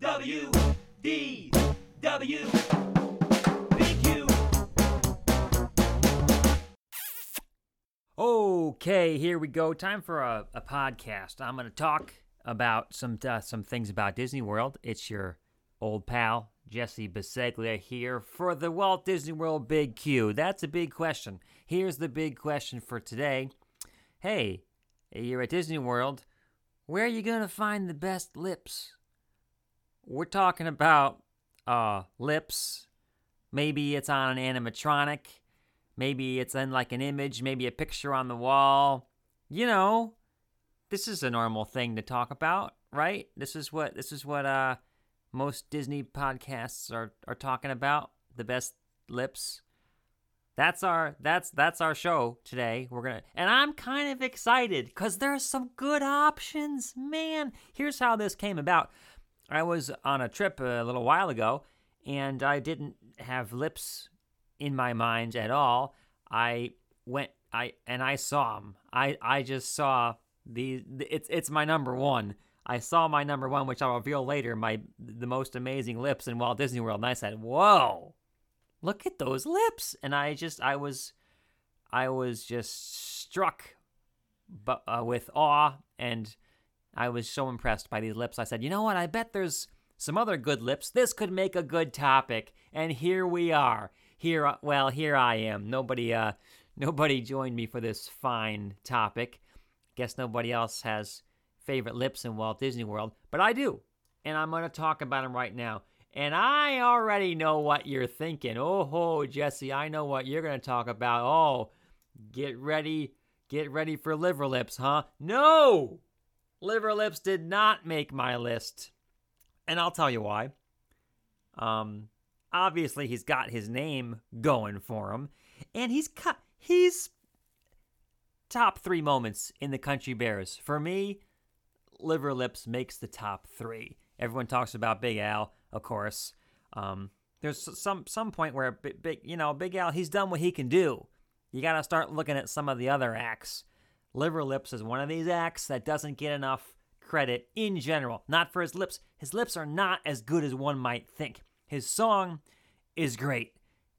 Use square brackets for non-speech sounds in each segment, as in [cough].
W D W Big Q. Okay, here we go. Time for a, a podcast. I'm going to talk about some uh, some things about Disney World. It's your old pal Jesse Biseglia here for the Walt Disney World Big Q. That's a big question. Here's the big question for today. Hey, you're at Disney World. Where are you going to find the best lips? We're talking about uh lips. Maybe it's on an animatronic. Maybe it's in like an image, maybe a picture on the wall. You know, this is a normal thing to talk about, right? This is what this is what uh most Disney podcasts are are talking about, the best lips. That's our that's that's our show today. We're going to And I'm kind of excited cuz there's some good options. Man, here's how this came about. I was on a trip a little while ago and I didn't have lips in my mind at all. I went I and I saw them. I I just saw the, it's it's my number one. I saw my number one, which I'll reveal later, my the most amazing lips in Walt Disney World, and I said, "Whoa, look at those lips!" And I just I was I was just struck, but uh, with awe, and I was so impressed by these lips. I said, "You know what? I bet there's." Some other good lips. This could make a good topic, and here we are. Here well here i am. Nobody uh [laughs] nobody joined me for this fine topic. Guess nobody else has favorite lips in walt disney world but i do. And i'm going to talk about them right now. And i already know what you're thinking. Oh ho jesse i know what you're going to talk about. Oh get ready get ready for liver lips huh? No liver lips did not make my list and i'll tell you why um obviously he's got his name going for him, and he's cut. He's top three moments in the Country Bears for me. Liver Lips makes the top three. Everyone talks about Big Al, of course. Um, there's some some point where big, big, you know, Big Al, he's done what he can do. You got to start looking at some of the other acts. Liver Lips is one of these acts that doesn't get enough credit in general. Not for his lips. His lips are not as good as one might think. His song is great.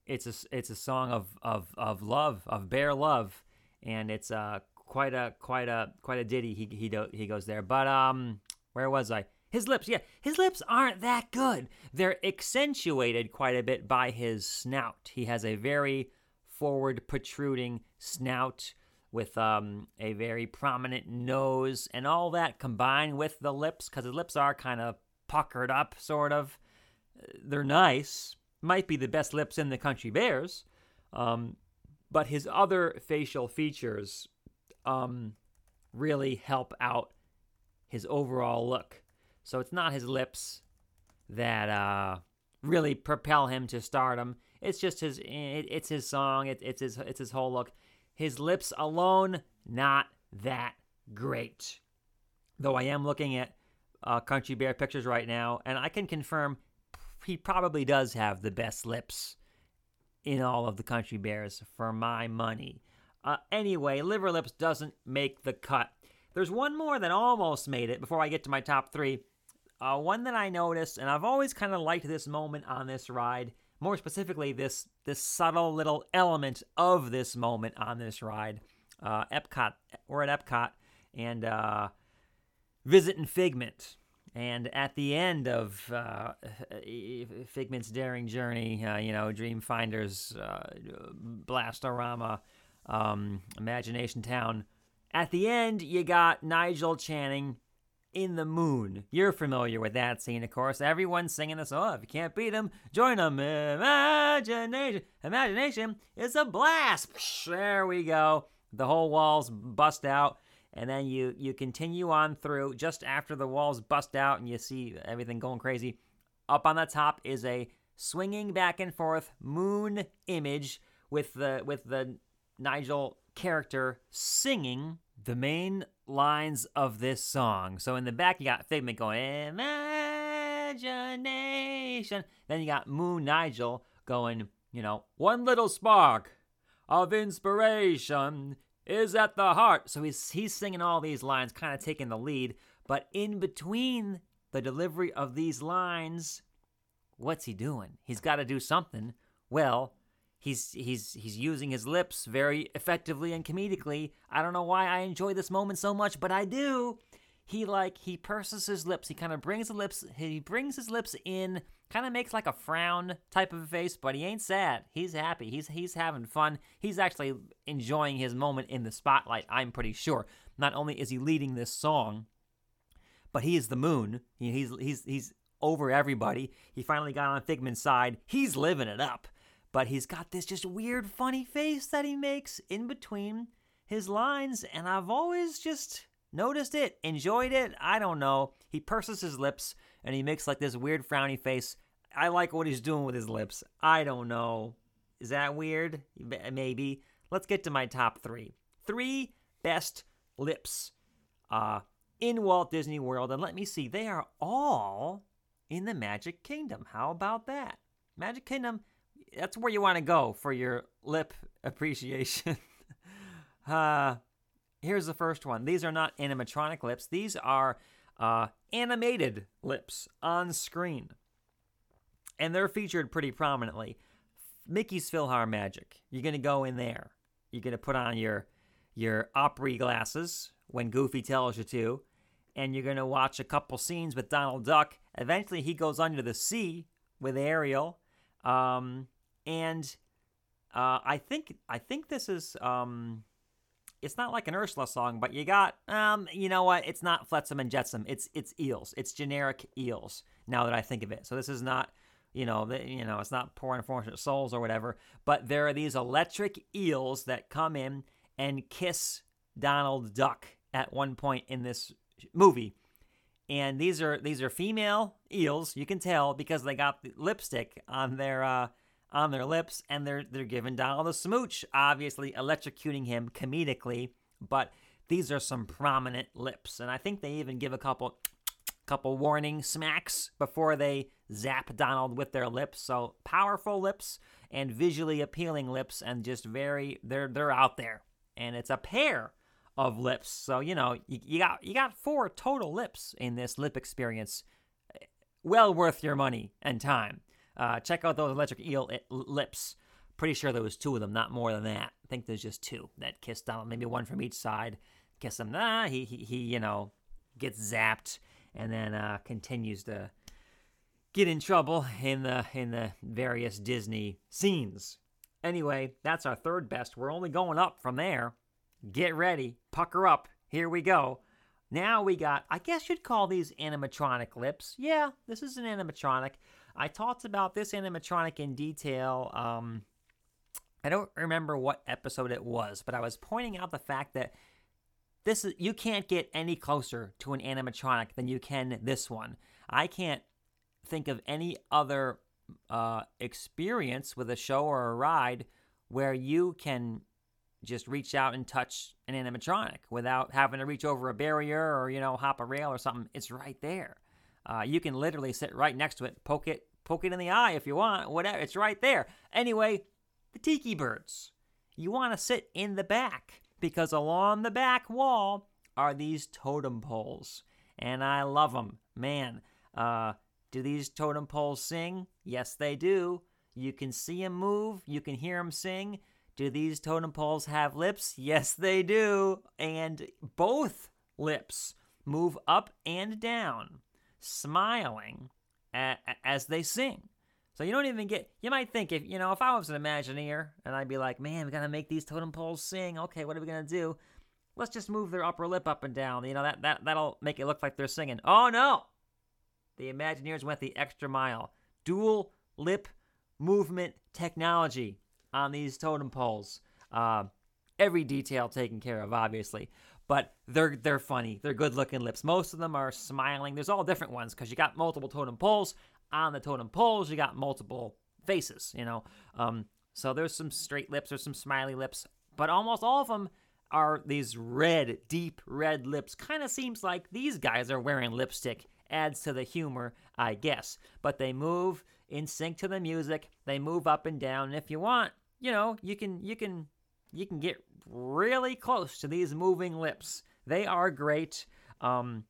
It's a it's a song of of of love, of bare love, and it's uh quite a quite a quite a ditty. He he do, he goes there. But um, where was I? His lips, yeah, his lips aren't that good. They're accentuated quite a bit by his snout. He has a very forward protruding snout with um, a very prominent nose, and all that combined with the lips, because his lips are kind of puckered up, sort of they're nice. Might be the best lips in the Country Bears, um, but his other facial features um, really help out his overall look. So it's not his lips that uh, really propel him to stardom. It's just his. It, it's his song. It, it's his. It's his whole look. His lips alone, not that great. Though I am looking at uh, Country Bear pictures right now, and I can confirm he probably does have the best lips in all of the Country Bears for my money. Uh, anyway, Liver Lips doesn't make the cut. There's one more that almost made it before I get to my top three. Uh, one that I noticed, and I've always kind of liked this moment on this ride. More specifically, this this subtle little element of this moment on this ride. Uh, Epcot, we're at Epcot, and uh, visiting Figment. And at the end of uh, Figment's daring journey, uh, you know, Dreamfinder's uh, Blastorama, um, Imagination Town, at the end, you got Nigel Channing in the moon. You're familiar with that scene, of course. Everyone's singing this. Oh, if you can't beat them, join them. Imagination, imagination is a blast. There we go. The whole walls bust out and then you you continue on through just after the walls bust out and you see everything going crazy up on the top is a swinging back and forth moon image with the with the Nigel character singing the main lines of this song. So in the back you got Figment going imagination. Then you got Moon Nigel going, you know, one little spark of inspiration is at the heart. So he's he's singing all these lines, kind of taking the lead. But in between the the delivery of these lines, what's he doing? He's got to do something. Well, he's he's he's using his lips very effectively and comedically. I don't know why I enjoy this moment so much, but I do. He like he purses his lips. He kind of brings the lips. He brings his lips in. Kind of makes like a frown type of a face, but he ain't sad. He's happy. He's he's having fun. He's actually enjoying his moment in the spotlight. I'm pretty sure. Not only is he leading this song, but he is the moon. He, he's he's he's over everybody. He finally got on Figment's side. He's living it up. But he's got this just weird, funny face that he makes in between his lines, and I've always just noticed it, enjoyed it. I don't know. He purses his lips and he makes like this weird frowny face. I like what he's doing with his lips. I don't know. Is that weird? Maybe. Let's get to my top three. Three best lips uh, in Walt Disney World. And let me see, they are all in the Magic Kingdom. How about that? Magic Kingdom, that's where you want to go for your lip appreciation. [laughs] uh, here's the first one. These are not animatronic lips, these are uh, animated lips on screen. And they're featured pretty prominently. Mickey's PhilharMagic. You're going to go in there. You're to put on your your opera glasses when Goofy tells you to, and you're to watch a couple scenes with Donald Duck. Eventually, he goes under the sea with Ariel, um, and uh, I think I think this is um, it's not like an Ursula song, but you got um, you know what? It's not Flotsam and Jetsam. It's it's eels. It's generic eels. Now that I think of it, so this is not you know the, you know it's not poor unfortunate souls or whatever. But there are these electric eels that come in and kiss Donald Duck at one point in this movie. And these are these are female eels. You can tell because they got the lipstick on their uh, on their lips, and they're they're giving Donald a smooch, obviously electrocuting him comedically. But these are some prominent lips, and I think they even give a couple couple warning smacks before they zap Donald with their lips. So powerful lips and visually appealing lips, and just very they're they're out there, and it's a pair of lips. So you know you, you got you got four total lips in this lip experience. Well worth your money and time. Uh, check out those electric eel lips. Pretty sure there was two of them, not more than that. I think there's just two that kiss Donald, maybe one from each side. Kiss him. Ah, he, he, he you know, gets zapped and then uh, continues to get in trouble in the in the various Disney scenes. Anyway, that's our third best. We're only going up from there. Get ready, pucker up. Here we go. Now we got, I guess you'd call these animatronic lips. Yeah, this is an animatronic. I talked about this animatronic in detail. Um, I don't remember what episode it was, but I was pointing out the fact that this is you can't get any closer to an animatronic than you can this one. I can't think of any other uh, experience with a show or a ride where you can just reach out and touch an animatronic without having to reach over a barrier or you know hop a rail or something. It's right there. Uh, you can literally sit right next to it, poke it, poke it in the eye if you want, whatever. It's right there. Anyway, the tiki birds. You want to sit in the back because along the back wall are these totem poles, and I love them. Man, uh, do these totem poles sing? Yes, they do. You can see them move. You can hear them sing. Do these totem poles have lips? Yes, they do. And both lips move up and down, smiling as they sing. So you don't even get. You might think if you know if I was an Imagineer and I'd be like, man, we gotta make these totem poles sing. Okay, what are we gonna do? Let's just move their upper lip up and down. You know that that that'll make it look like they're singing. Oh no, the Imagineers went the extra mile. Dual lip movement technology on these totem poles. Uh, every detail taken care of, obviously, but they're they're funny. They're good looking lips. Most of them are smiling. There's all different ones because you got multiple totem poles. On the totem poles, you got multiple faces. You know, um, so there's some straight lips, there's some smiley lips, but almost all of them are these red, deep red lips. Kind of seems like these guys are wearing lipstick. Adds to the humor, I guess. But they move in sync to the music. They move up and down. And if you want, you know, you can you can you can get really close to these moving lips. They are great. Um,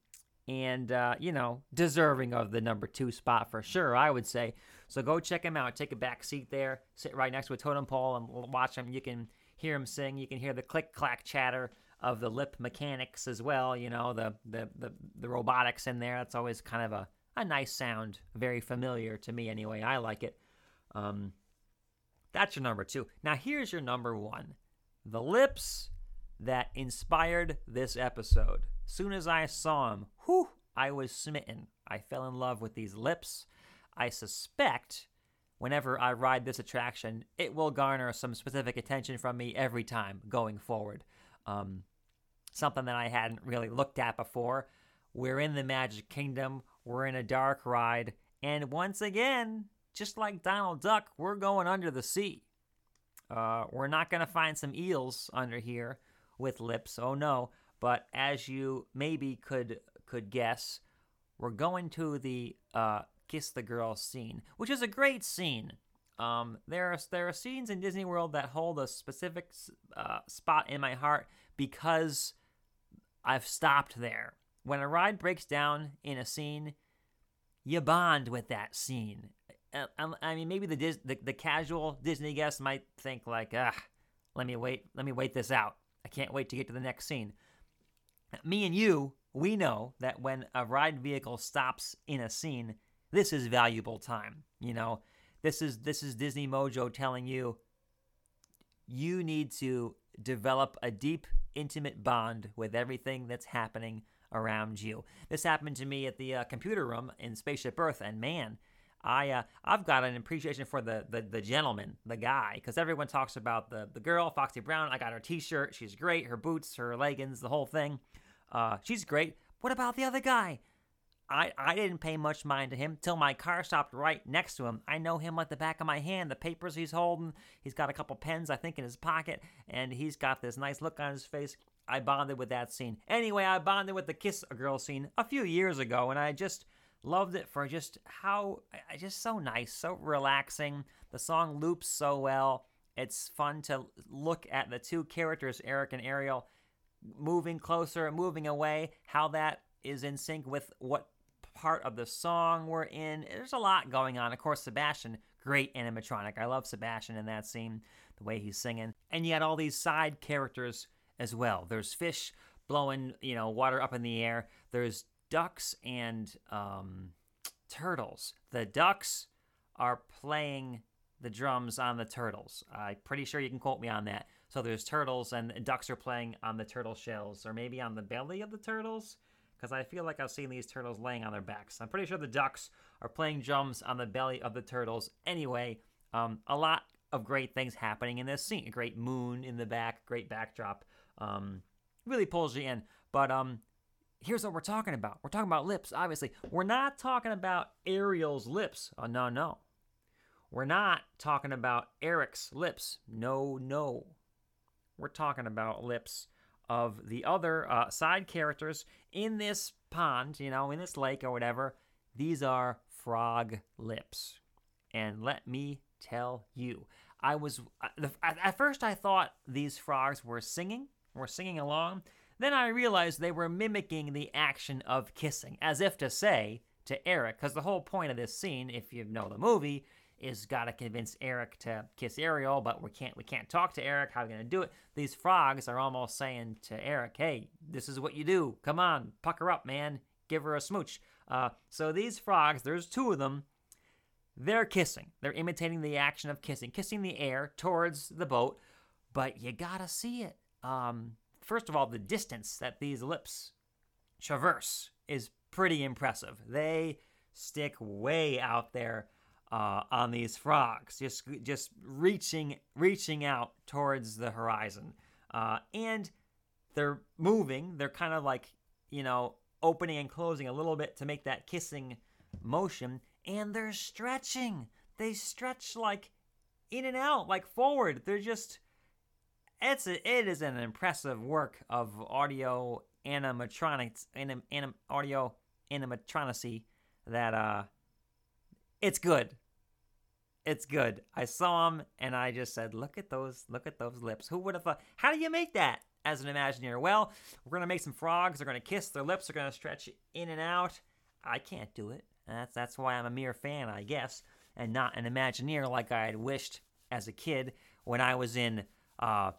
and uh, you know deserving of the number two spot for sure. I would say. So go check him out. Take a back seat there. Sit right next to a totem pole and watch him. You can hear him sing. You can hear the click clack chatter of the lip mechanics as well. You know the the the, the robotics in there. That's always kind of a a nice sound. Very familiar to me anyway. I like it. Um, that's your number two. Now here's your number one. The lips that inspired this episode. Soon as I saw him, whew, I was smitten. I fell in love with these lips. I suspect whenever I ride this attraction, it will garner some specific attention from me every time going forward. Um, something that I hadn't really looked at before. We're in the Magic Kingdom, we're in a dark ride, and once again, just like Donald Duck, we're going under the sea. Uh, we're not going to find some eels under here with lips. Oh no! But as you maybe could could guess, we're going to the uh, kiss the girl scene, which is a great scene. Um, there are there are scenes in Disney World that hold a specific uh, spot in my heart because I've stopped there. When a ride breaks down in a scene, you bond with that scene. Uh, I mean, maybe the, Dis- the the casual Disney guest might think like, ah, let me wait, let me wait this out. I can't wait to get to the next scene. Me and you, we know that when a ride vehicle stops in a scene, this is valuable time. You know, this is this is Disney Mojo telling you you need to develop a deep, intimate bond with everything that's happening around you. This happened to me at the uh, computer room in Spaceship Earth, and man, I uh, I've got an appreciation for the the, the gentleman, the guy, because everyone talks about the the girl, Foxy Brown. I got her T-shirt. She's great. Her boots, her leggings, the whole thing. Uh, she's great. What about the other guy? I, I didn't pay much mind to him till my car stopped right next to him. I know him like the back of my hand. The papers he's holding, he's got a couple pens, I think, in his pocket, and he's got this nice look on his face. I bonded with that scene. Anyway, I bonded with the Kiss a Girl scene a few years ago, and I just loved it for just how just so nice, so relaxing. The song loops so well. It's fun to look at the two characters, Eric and Ariel, moving closer, moving away. How that is in sync with what part of the song we're in. There's a lot going on. Of course, Sebastian, great animatronic. I love Sebastian in that scene, the way he's singing. And yet all these side characters as well. There's fish blowing, you know, water up in the air. There's ducks and um, turtles. The ducks are playing the drums on the turtles. I'm pretty sure you can quote me on that. So there's turtles and ducks are playing on the turtle shells, or maybe on the belly of the turtles, because I feel like I've seen these turtles laying on their backs. I'm pretty sure the ducks are playing drums on the belly of the turtles. Anyway, um, a lot of great things happening in this scene. A great moon in the back, great backdrop. Um, really pulls you in. But um, here's what we're talking about. We're talking about lips, obviously. We're not talking about Ariel's lips. Oh, no, no. We're not talking about Eric's lips. No, no. We're talking about lips of the other uh, side characters in this pond, you know, in this lake or whatever. These are frog lips. And let me tell you, I was, at first I thought these frogs were singing, were singing along. Then I realized they were mimicking the action of kissing, as if to say to Eric, because the whole point of this scene, if you know the movie, is got to convince Eric to kiss Ariel, but we can't we can't talk to Eric. How are we gonna do it? These frogs are almost saying to Eric, "Hey, this is what you do. Come on, pucker up, man. Give her a smooch." Uh, so these frogs, there's two of them. They're kissing. They're imitating the action of kissing, kissing the air towards the boat. But you gotta see it. Um, first of all, the distance that these lips traverse is pretty impressive. They stick way out there uh, on these frogs, just just reaching reaching out towards the horizon, uh, and they're moving. They're kind of like you know opening and closing a little bit to make that kissing motion, and they're stretching. They stretch like in and out, like forward. They're just it's a, it is an impressive work of audio animatronics, anim, anim, audio animatronicy that uh it's good. It's good. I saw him and I just said, "Look at those! Look at those lips! Who would have thought? How do you make that? as an Imagineer? Well, we're to make some frogs. They're to kiss. Their lips are to stretch in and out. I can't do it. That's, that's why I'm a mere fan, I guess, and not an Imagineer like I had wished as a kid when I was in uh,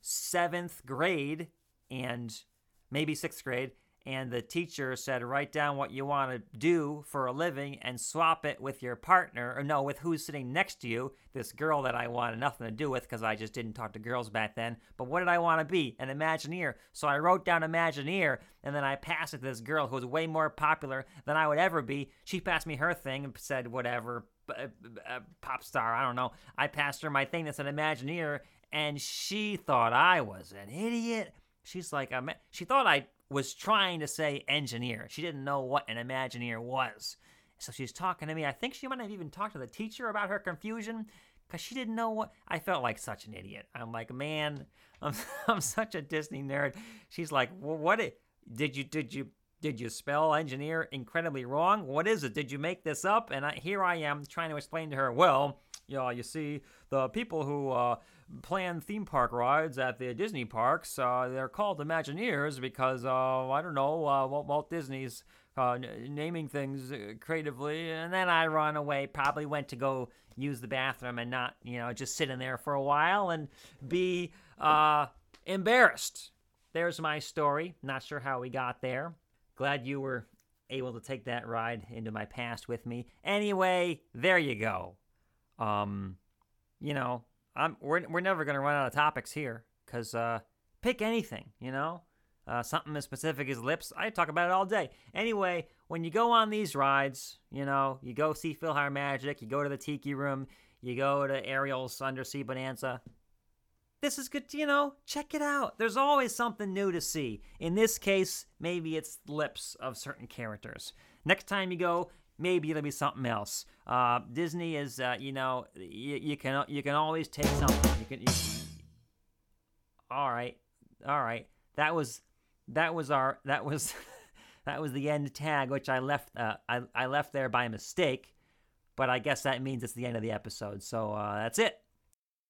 seventh grade and maybe sixth grade and the teacher said write down what you want to do for a living and swap it with your partner or no with who's sitting next to you this girl that i wanted nothing to do with because i just didn't talk to girls back then but what did i want to be? An imagineer. So i wrote down imagineer and then i passed it to this girl who was way more popular than i would ever be. She passed me her thing and said whatever uh, uh, pop star i don't know. I passed her my thing that said imagineer and she thought i was an idiot she's like I she thought i was trying to say engineer. She didn't know what an Imagineer was. So she's talking to me. I think she might have even talked to the teacher about her confusion because she didn't know what. I felt like such an idiot. I'm like, man, [laughs] I'm, I'm such a Disney nerd. She's like, well, what did you did you did you spell engineer incredibly wrong? What is it? Did you make this up? And I, here I am trying to explain to her. Well, yeah, you see, the people who uh, plan theme park rides at the Disney parks. Uh, they're called Imagineers because uh, I don't know uh, Walt Disney's uh, n- naming things creatively. And then I run away. Probably went to go use the bathroom and not you know just sit in there for a while and be uh, embarrassed. There's my story. Not sure how we got there. Glad you were able to take that ride into my past with me. Anyway, there you go. Um, you know, I'm we're we're never gonna run out of topics here because uh, pick anything, you know, uh, something as specific as lips. I talk about it all day. Anyway, when you go on these rides, you know, you go see PhilharMagic, you go to the Tiki Room, you go to Ariel's Undersea Bonanza. This is good, you know, check it out. There's always something new to see. In this case, maybe it's lips of certain characters. Next time you go, maybe it'll be something else. Uh, Disney is, uh, you know, you, you, can you can always take something. You can. You, all right, all right. That was that was our that was [laughs] that was the end tag, which I left uh, I I left there by mistake, but I guess that means it's the end of the episode. So uh, that's it.